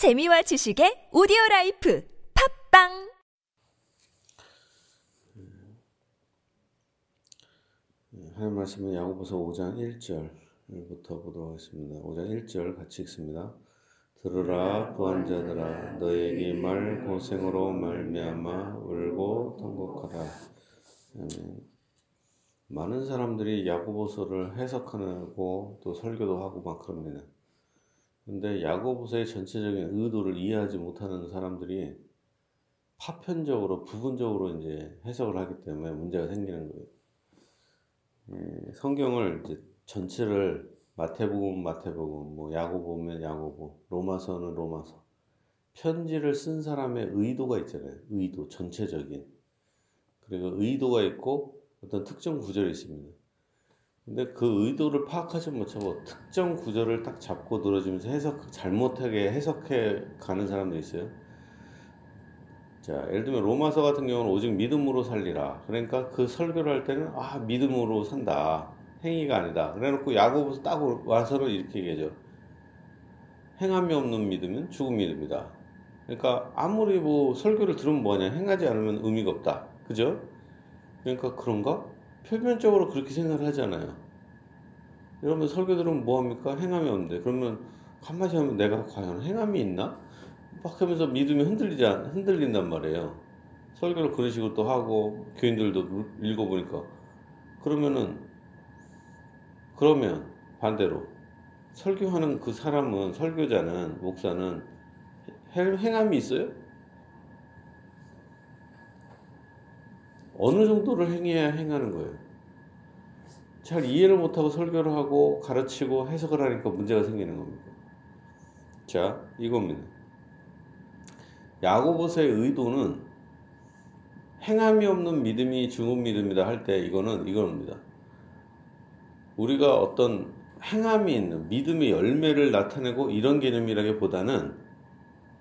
재미와 지식의 오디오 life 팟빵 하나님 말씀은 야고보서 5장 1절부터 보도록 하겠습니다. 5장 1절 같이 읽습니다. 들으라 부한자들아 너희에게 임할 고생으로 말미암아 울고 통곡하라. 많은 사람들이 야고보서를 해석하고 또 설교도 하고 막 그럽니다. 근데 야고보서의 전체적인 의도를 이해하지 못하는 사람들이 파편적으로 부분적으로 이제 해석을 하기 때문에 문제가 생기는 거예요. 예, 성경을 이제 전체를 마태복음 마태복음 뭐 야고보면 야고보 로마서는 로마서 편지를 쓴 사람의 의도가 있잖아요. 의도 전체적인 그리고 의도가 있고 어떤 특정 구절이 있습니다. 근데 그 의도를 파악하지 못하고 특정 구절을 딱 잡고 늘어지면서 해석 잘못하게 해석해 가는 사람도 있어요. 자, 예를 들면 로마서 같은 경우는 오직 믿음으로 살리라. 그러니까 그 설교를 할 때는 아 믿음으로 산다. 행위가 아니다. 그래놓고 야고보서 딱 와서는 이렇게 얘기하죠. 행함이 없는 믿음은 죽은 믿음이다. 그러니까 아무리 뭐 설교를 들으면 뭐냐 행하지 않으면 의미가 없다. 그죠? 그러니까 그런가? 표면적으로 그렇게 생각을 하잖아요. 여러분 설교 들으면 뭐합니까? 행함이 없는데 그러면 한마디 하면 내가 과연 행함이 있나? 막 하면서 믿음이 흔들리지 흔들린단 말이에요. 설교를 그런 식으로 또 하고 교인들도 읽어보니까 그러면은 그러면 반대로 설교하는 그 사람은 설교자는 목사는 행함이 있어요? 어느 정도를 행해야 행하는 거예요. 잘 이해를 못하고 설교를 하고 가르치고 해석을 하니까 문제가 생기는 겁니다. 자, 이겁니다. 야고보서의 의도는 행함이 없는 믿음이 죽은 믿음이다 할 때 이거는 이겁니다. 우리가 어떤 행함이 있는 믿음의 열매를 나타내고 이런 개념이라기보다는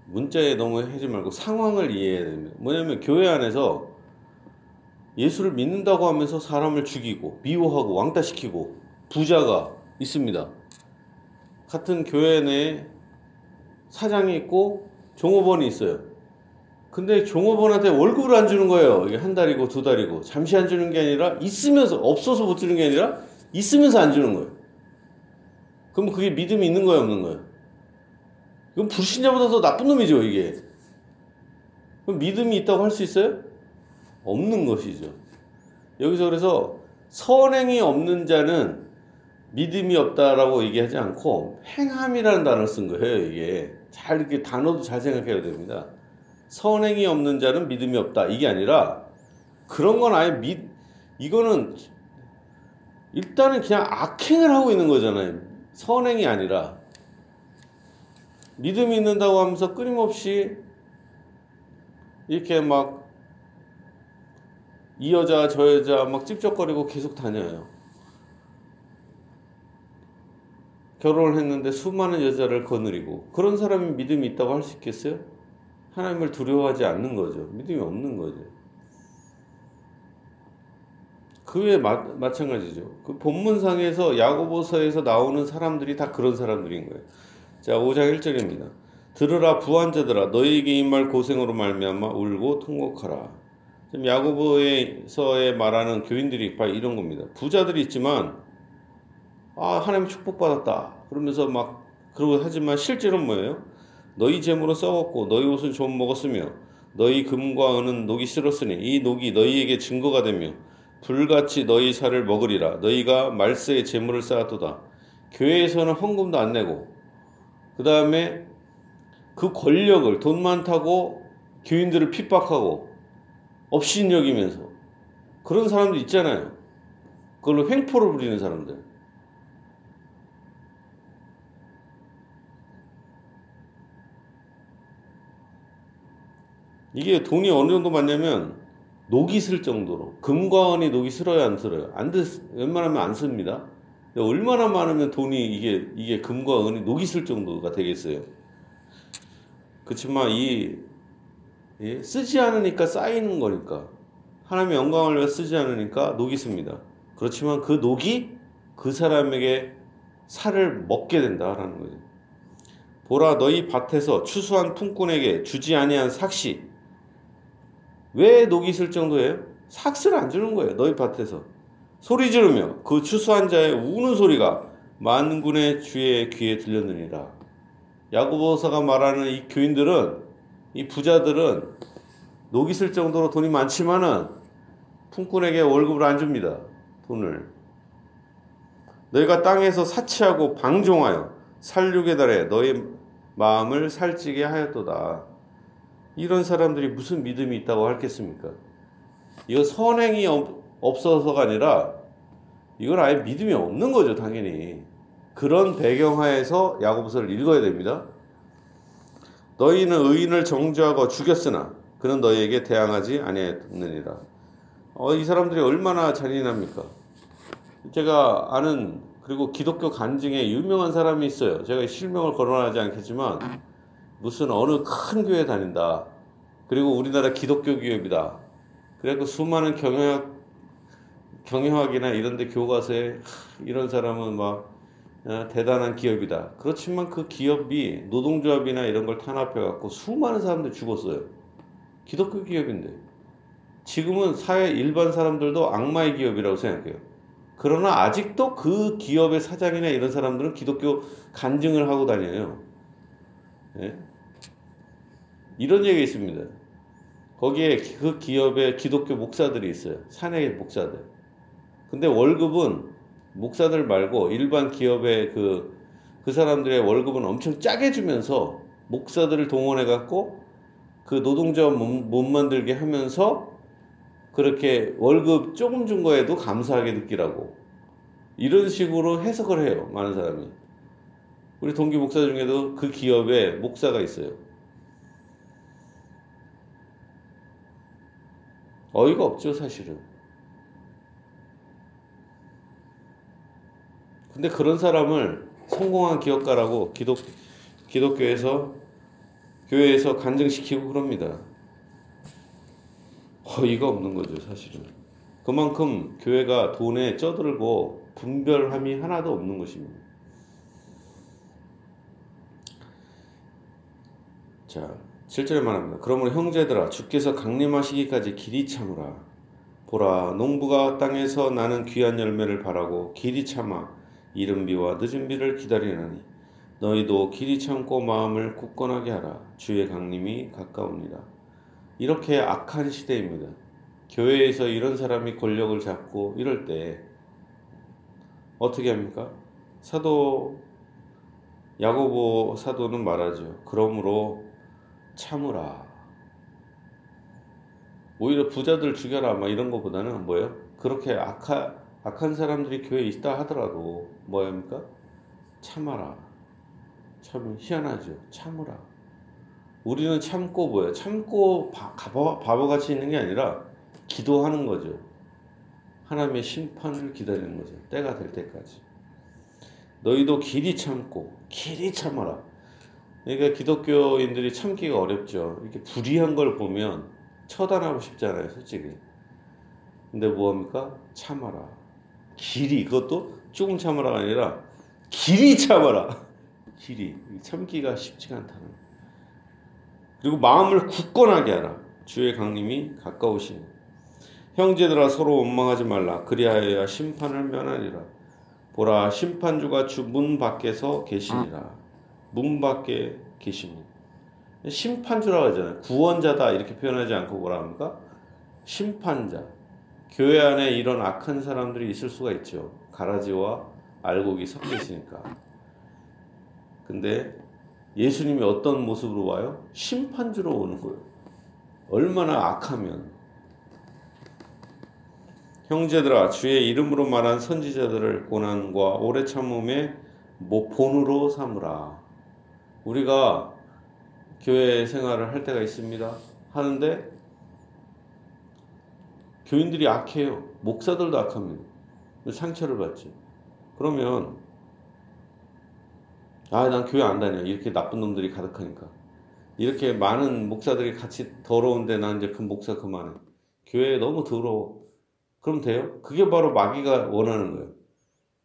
문자에 너무 하지 말고 상황을 이해해야 됩니다. 뭐냐면 교회 안에서 예수를 믿는다고 하면서 사람을 죽이고 미워하고 왕따시키고 부자가 있습니다. 같은 교회 내에 사장이 있고 종업원이 있어요. 근데 종업원한테 월급을 안 주는 거예요. 이게 한 달이고 두 달이고 잠시 안 주는 게 아니라 있으면서 없어서 못 주는 게 아니라 있으면서 안 주는 거예요. 그럼 그게 믿음이 있는 거예요, 없는 거예요? 이건 불신자보다 더 나쁜 놈이죠, 이게. 그럼 믿음이 있다고 할 수 있어요? 없는 것이죠. 여기서 그래서 선행이 없는 자는 믿음이 없다라고 얘기하지 않고 행함이라는 단어를 쓴 거예요, 이게. 잘 이렇게 단어도 잘 생각해야 됩니다. 선행이 없는 자는 믿음이 없다. 이게 아니라 그런 건 아예 믿 이거는 일단은 그냥 악행을 하고 있는 거잖아요. 선행이 아니라 믿음이 있는다고 하면서 끊임없이 이렇게 막 이 여자 저 여자 막 찝쩍거리고 계속 다녀요. 결혼을 했는데 수많은 여자를 거느리고 그런 사람이 믿음이 있다고 할 수 있겠어요? 하나님을 두려워하지 않는 거죠. 믿음이 없는 거죠. 그 외에 마, 마찬가지죠. 그 본문상에서 야고보서에서 나오는 사람들이 다 그런 사람들인 거예요. 자, 5장 1절입니다. 들으라 부한자들아 너희에게 이 말 고생으로 말미암아 울고 통곡하라. 지금 야고보에서의 말하는 교인들이 바로 이런 겁니다. 부자들이 있지만 아 하나님 축복받았다 그러면서 막 그러고 하지만 실제로는 뭐예요? 너희 재물은 썩었고 너희 옷은 좀 먹었으며 너희 금과 은은 녹이 싫었으니 이 녹이 너희에게 증거가 되며 불같이 너희 살을 먹으리라 너희가 말세에 재물을 쌓았도다 교회에서는 헌금도 안 내고 그 다음에 그 권력을 돈 많다고 교인들을 핍박하고 업신 여기면서 그런 사람도 있잖아요. 그걸로 횡포를 부리는 사람들. 이게 돈이 어느 정도 많냐면 녹이 슬 정도로 금과 은이 녹이 슬어요 안 슬어요? 안 드, 웬만하면 안 씁니다. 얼마나 많으면 돈이 이게 이게 금과 은이 녹이 슬 정도가 되겠어요. 그렇지만 이 예? 쓰지 않으니까 쌓이는 거니까 하나님의 영광을 위해 쓰지 않으니까 녹이 씁니다. 그렇지만 그 녹이 그 사람에게 살을 먹게 된다라는 거죠. 보라 너희 밭에서 추수한 품꾼에게 주지 아니한 삭시 왜 녹이 슬 정도예요? 삭스를 안 주는 거예요. 너희 밭에서 소리 지르며 그 추수한 자의 우는 소리가 만군의 주의 귀에 들렸느니라. 야고보서가 말하는 이 교인들은 이 부자들은 녹이 슬 정도로 돈이 많지만은 품꾼에게 월급을 안 줍니다. 돈을. 너희가 땅에서 사치하고 방종하여 살육에 달해 너희 마음을 살찌게 하였도다. 이런 사람들이 무슨 믿음이 있다고 할겠습니까? 이거 선행이 없어서가 아니라 이건 아예 믿음이 없는 거죠, 당연히. 그런 배경하에서 야고보서를 읽어야 됩니다. 너희는 의인을 정죄하고 죽였으나 그는 너희에게 대항하지 아니하였느니라. 어, 이 사람들이 얼마나 잔인합니까? 제가 아는 그리고 기독교 간증에 유명한 사람이 있어요. 제가 실명을 거론하지 않겠지만 무슨 어느 큰 교회 다닌다. 그리고 우리나라 기독교 기업이다. 그래서 수많은 경영학 경영학이나 이런 데 교과서에 이런 사람은 막 어, 대단한 기업이다. 그렇지만 그 기업이 노동조합이나 이런 걸 탄압해 갖고 수많은 사람들이 죽었어요. 기독교 기업인데. 지금은 사회 일반 사람들도 악마의 기업이라고 생각해요. 그러나 아직도 그 기업의 사장이나 이런 사람들은 기독교 간증을 하고 다녀요. 네? 이런 얘기가 있습니다. 거기에 그 기업에 기독교 목사들이 있어요. 사내 목사들. 근데 월급은 목사들 말고 일반 기업의 그, 그 사람들의 월급은 엄청 짜게 주면서 목사들을 동원해 갖고 그 못, 못 만들게 하면서 그렇게 월급 조금 준 거에도 감사하게 느끼라고. 이런 식으로 해석을 해요 많은 사람이. 우리 동기 목사 중에도 그 기업에 목사가 있어요. 어이가 없죠 사실은 근데 그런 사람을 성공한 기업가라고 기독, 기독교에서, 교회에서 간증시키고 그럽니다. 어이가 없는 거죠, 사실은. 그만큼 교회가 돈에 쩌들고 분별함이 하나도 없는 것입니다. 자, 7절에 말합니다. 그러므로 형제들아, 주께서 강림하시기까지 길이 참으라. 보라, 농부가 땅에서 나는 귀한 열매를 바라고 길이 참아 이른 비와 늦은 비를 기다리나니 너희도 길이 참고 마음을 굳건하게 하라. 주의 강림이 가까웁니다. 이렇게 악한 시대입니다. 교회에서 이런 사람이 권력을 잡고 이럴 때 어떻게 합니까? 사도 야고보 사도는 말하죠. 그러므로 참으라. 오히려 부자들 죽여라 막 이런 것보다는 뭐예요? 그렇게 악하, 악한 사람들이 교회에 있다 하더라도 뭐합니까? 참아라. 참 희한하죠. 참으라. 우리는 참고 뭐예요? 참고 바보, 바보같이 있는 게 아니라 기도하는 거죠. 하나님의 심판을 기다리는 거죠. 때가 될 때까지. 너희도 길이 참고 길이 참아라. 그러니까 기독교인들이 참기가 어렵죠. 이렇게 불의한 걸 보면 처단하고 싶잖아요, 솔직히. 근데 뭐합니까? 참아라. 길이 그것도 조금 참으라가 아니라 길이 참아라. 길이 참기가 쉽지가 않다는. 그리고 마음을 굳건하게 하라. 주의 강림이 가까우시니. 형제들아 서로 원망하지 말라. 그리하여야 심판을 면하리라. 보라 심판주가 주 문 밖에서 계시니라. 문 밖에 계십니다. 심판주라고 하잖아요. 구원자다 이렇게 표현하지 않고 뭐라 합니까? 심판자. 교회 안에 이런 악한 사람들이 있을 수가 있죠. 가라지와 알곡이 섞여 있으니까. 근데 예수님이 어떤 모습으로 와요? 심판주로 오는 거예요. 얼마나 악하면. 형제들아, 주의 이름으로 말한 선지자들을 고난과 오래 참음의 본으로 삼으라. 우리가 교회 생활을 할 때가 있습니다. 하는데 교인들이 악해요. 목사들도 악합니다. 상처를 받지. 그러면 아, 난 교회 안 다녀. 이렇게 나쁜 놈들이 가득하니까. 이렇게 많은 목사들이 같이 더러운데 난 이제 그 목사 그만해. 교회에 너무 더러워. 그럼 돼요? 그게 바로 마귀가 원하는 거예요.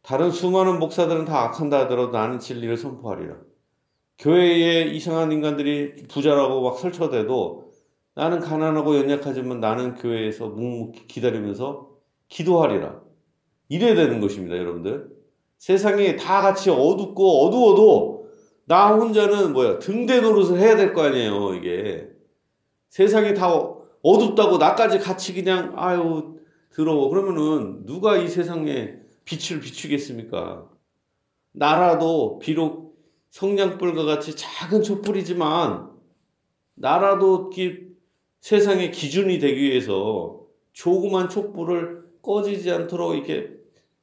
다른 수많은 목사들은 다 악한다 하더라도 나는 진리를 선포하리라. 교회에 이상한 인간들이 부자라고 막 설쳐대도 나는 가난하고 연약하지만 나는 교회에서 묵묵히 기다리면서 기도하리라. 이래야 되는 것입니다, 여러분들. 세상이 다 같이 어둡고 어두워도 나 혼자는 뭐야 등대 노릇을 해야 될 거 아니에요, 이게. 세상이 다 어둡다고 나까지 같이 그냥 아유 더러워. 그러면은 누가 이 세상에 빛을 비추겠습니까? 나라도 비록 성냥불과 같이 작은 촛불이지만 나라도 세상의 기준이 되기 위해서 조그만 촛불을 꺼지지 않도록 이렇게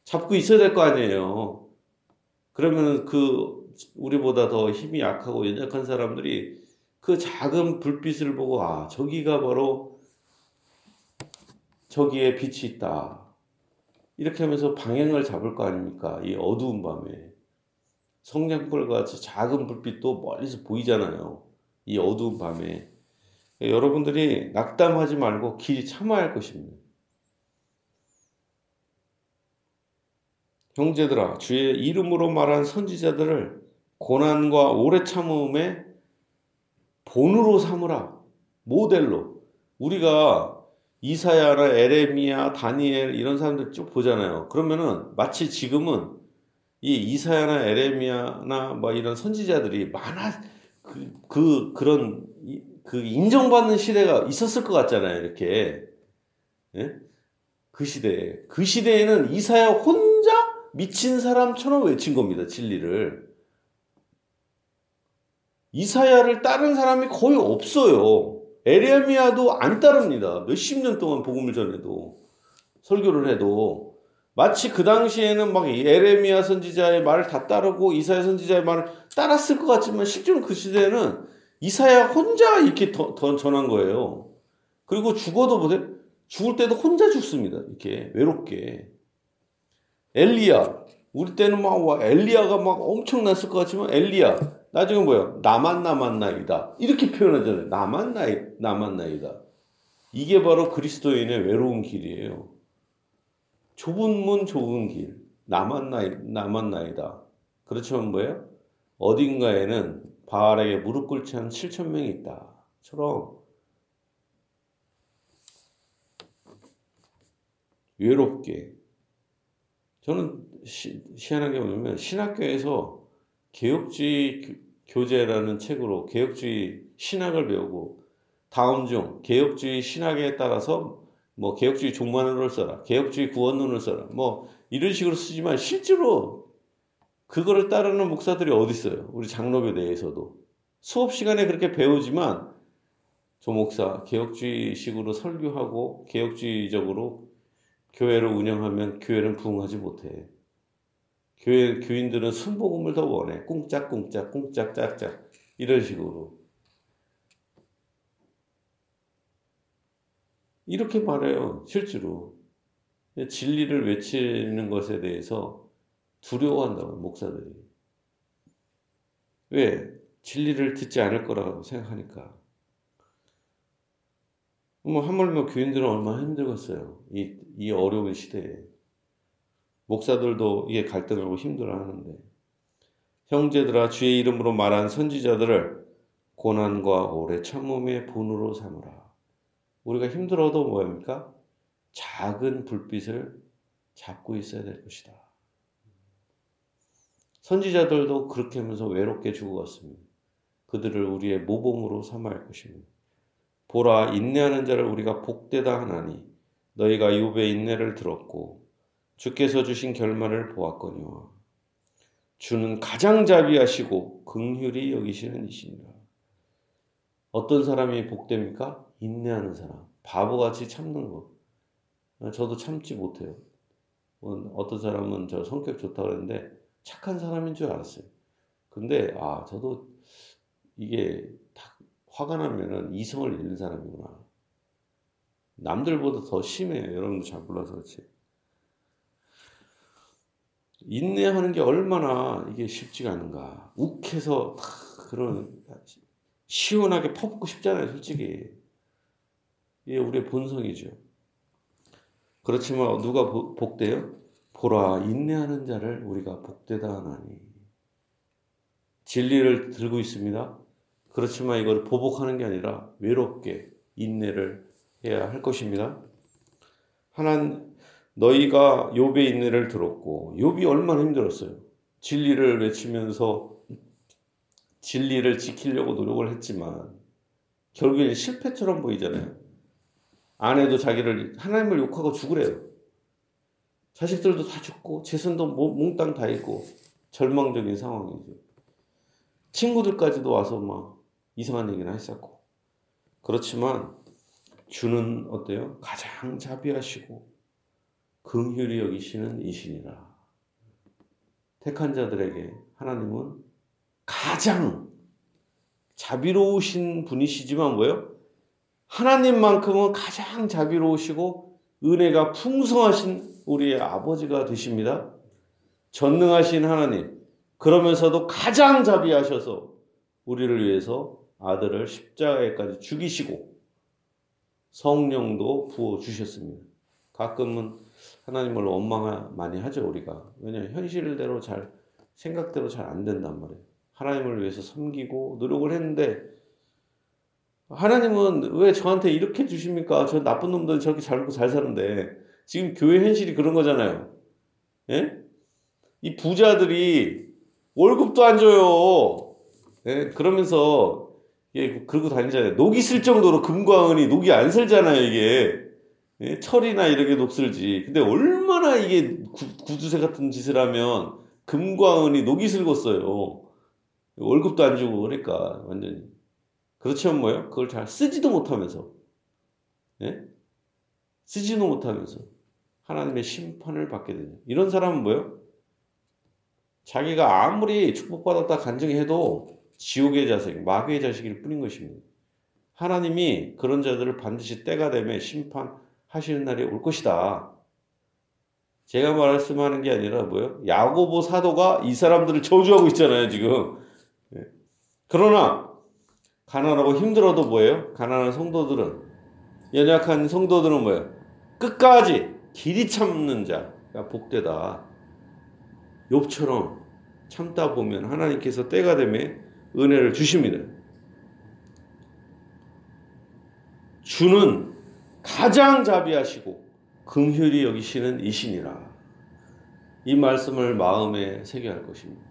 잡고 있어야 될 거 아니에요. 그러면 그 우리보다 더 힘이 약하고 연약한 사람들이 그 작은 불빛을 보고 아 저기가 바로 저기에 빛이 있다. 이렇게 하면서 방향을 잡을 거 아닙니까? 이 어두운 밤에. 성냥불 같이 작은 불빛도 멀리서 보이잖아요. 이 어두운 밤에. 여러분들이 낙담하지 말고 길이 참아야 할 것입니다. 형제들아, 주의 이름으로 말한 선지자들을 고난과 오래 참음의 본으로 삼으라. 모델로. 우리가 이사야나 에레미야, 다니엘 이런 사람들 쭉 보잖아요. 그러면은 마치 지금은 이 이사야나 에레미야나 뭐 이런 선지자들이 많아 그, 그 그런 그 인정받는 시대가 있었을 것 같잖아요. 이렇게 예? 그 시대에 그 시대에는 이사야 혼자 미친 사람처럼 외친 겁니다. 진리를 이사야를 따른 사람이 거의 없어요. 에레미야도 안 따릅니다. 몇십 년 동안 복음을 전해도 설교를 해도 마치 그 당시에는 막 에레미야 선지자의 말을 다 따르고 이사야 선지자의 말을 따랐을 것 같지만 실제로 그 시대에는 이사야 혼자 이렇게 더, 더 전한 거예요. 그리고 죽어도 보세요. 죽을 때도 혼자 죽습니다. 이렇게 외롭게. 엘리야. 우리 때는 막 와, 엘리야가 막 엄청났을 것 같지만 엘리야 나중에 뭐야? 나만 남았나이다. 이렇게 표현하잖아요. 나만 나이, 나만 나이다. 이게 바로 그리스도인의 외로운 길이에요. 좁은 문, 좁은 길. 나만 나이, 나만 나이다. 그렇지만 뭐예요? 어딘가에는 바알에게 무릎 꿇지 않은 7천 명이 있다. 처럼 외롭게. 저는 시, 희한한 게 뭐냐면 신학교에서 개혁주의 교재라는 책으로 개혁주의 신학을 배우고 다음 중 개혁주의 신학에 따라서 뭐 개혁주의 종만론을 써라, 개혁주의 구원론을 써라, 뭐 이런 식으로 쓰지만 실제로 그거를 따르는 목사들이 어디 있어요? 우리 장로교 내에서도 수업 시간에 그렇게 배우지만 조 목사 개혁주의식으로 설교하고 개혁주의적으로 교회를 운영하면 교회는 부흥하지 못해. 교회 교인들은 순복음을 더 원해. 꿍짝꿍짝 꿍짝짝짝 이런 식으로 이렇게 말해요. 실제로 진리를 외치는 것에 대해서 두려워한다고 목사들이 왜 진리를 듣지 않을 거라고 생각하니까. 뭐 하물며 교인들은 얼마나 힘들겠어요. 이, 이 어려운 시대에. 목사들도 이게 갈등하고 힘들어하는데 형제들아 주의 이름으로 말한 선지자들을 고난과 오래 참음의 본으로 삼으라. 우리가 힘들어도 뭐입니까? 작은 불빛을 잡고 있어야 될 것이다. 선지자들도 그렇게 하면서 외롭게 죽어갔습니다. 그들을 우리의 모범으로 삼아야 할 것입니다. 보라 인내하는 자를 우리가 복되다 하나니 너희가 욥의 인내를 들었고 주께서 주신 결말을 보았거니와 주는 가장 자비하시고 긍휼히 여기시는 이시니라. 어떤 사람이 복됩니까? 인내하는 사람. 바보같이 참는 거. 저도 참지 못해요. 어떤 사람은 저 성격 좋다 그랬는데 착한 사람인 줄 알았어요. 근데 아 저도 이게 화가 나면은 이성을 잃는 사람이구나. 남들보다 더 심해요. 여러분도 잘 몰라서 그렇지. 인내하는 게 얼마나 이게 쉽지가 않은가. 욱해서 그런 시원하게 퍼붓고 싶잖아요, 솔직히. 이게 우리의 본성이죠. 그렇지만 누가 복돼요? 보라 인내하는 자를 우리가 복되다 하나니. 진리를 들고 있습니다. 그렇지만 이걸 보복하는 게 아니라 외롭게 인내를 해야 할 것입니다. 하나 너희가 욥의 인내를 들었고 욥이 얼마나 힘들었어요. 진리를 외치면서 진리를 지키려고 노력을 했지만 결국엔 실패처럼 보이잖아요. 아내도 자기를 하나님을 욕하고 죽으래요. 자식들도 다 죽고 재산도 몽땅 다 있고 절망적인 상황이죠. 친구들까지도 와서 막 이상한 얘기나 했었고 그렇지만 주는 어때요? 가장 자비하시고 긍휼히 여기시는 이신이라. 택한 자들에게 하나님은 가장 자비로우신 분이시지만 뭐예요? 하나님만큼은 가장 자비로우시고 은혜가 풍성하신 우리의 아버지가 되십니다. 전능하신 하나님. 그러면서도 가장 자비하셔서 우리를 위해서 아들을 십자가에까지 죽이시고 성령도 부어 주셨습니다. 가끔은 하나님을 원망 많이 하죠 우리가 왜냐하면 현실대로 잘 생각대로 잘 안 된단 말이에요. 하나님을 위해서 섬기고 노력을 했는데 하나님은 왜 저한테 이렇게 주십니까? 저 나쁜 놈들 저렇게 잘 먹고 잘 사는데 지금 교회 현실이 그런 거잖아요. 예? 이 부자들이 월급도 안 줘요. 예? 그러면서 예, 그러고 다니잖아요. 녹이 쓸 정도로 금과 은이 녹이 안 쓸잖아요, 이게. 예? 철이나 이렇게 녹슬지. 근데 얼마나 이게 구, 두쇠 같은 짓을 하면 금과 은이 녹이 슬었어요. 월급도 안 주고 그러니까 완전히. 그렇지만 뭐예요? 그걸 잘 쓰지도 못하면서. 예? 쓰지도 못하면서 하나님의 심판을 받게 되죠. 이런 사람은 뭐예요? 자기가 아무리 축복받았다 간증해도 지옥의 자식, 마귀의 자식일 뿐인 것입니다. 하나님이 그런 자들을 반드시 때가 되면 심판하시는 날이 올 것이다. 제가 말씀하는 게 아니라 뭐요? 야고보 사도가 이 사람들을 저주하고 있잖아요, 지금. 예. 그러나 가난하고 힘들어도 뭐예요? 가난한 성도들은 연약한 성도들은 뭐예요? 끝까지 길이 참는 자가 복되다. 욥처럼 참다 보면 하나님께서 때가 되면 은혜를 주십니다. 주는 가장 자비하시고 긍휼히 여기시는 이신이라. 이 말씀을 마음에 새겨야 할 것입니다.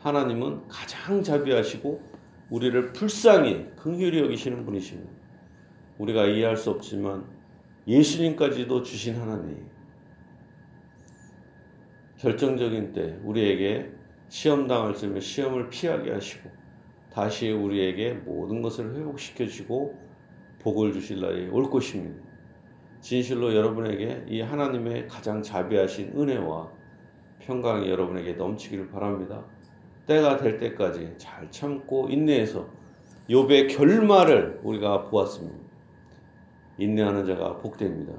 하나님은 가장 자비하시고 우리를 불쌍히 긍휼히 여기시는 분이십니다. 우리가 이해할 수 없지만 예수님까지도 주신 하나님. 결정적인 때 우리에게 시험 당할 즈음에 시험을 피하게 하시고 다시 우리에게 모든 것을 회복시켜 주시고 복을 주실 날이 올 것입니다. 진실로 여러분에게 이 하나님의 가장 자비하신 은혜와 평강이 여러분에게 넘치기를 바랍니다. 때가 될 때까지 잘 참고 인내해서 욥의 결말을 우리가 보았습니다. 인내하는 자가 복됩니다.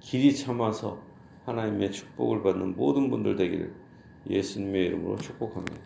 길이 참아서 하나님의 축복을 받는 모든 분들 되기를 예수님의 이름으로 축복합니다.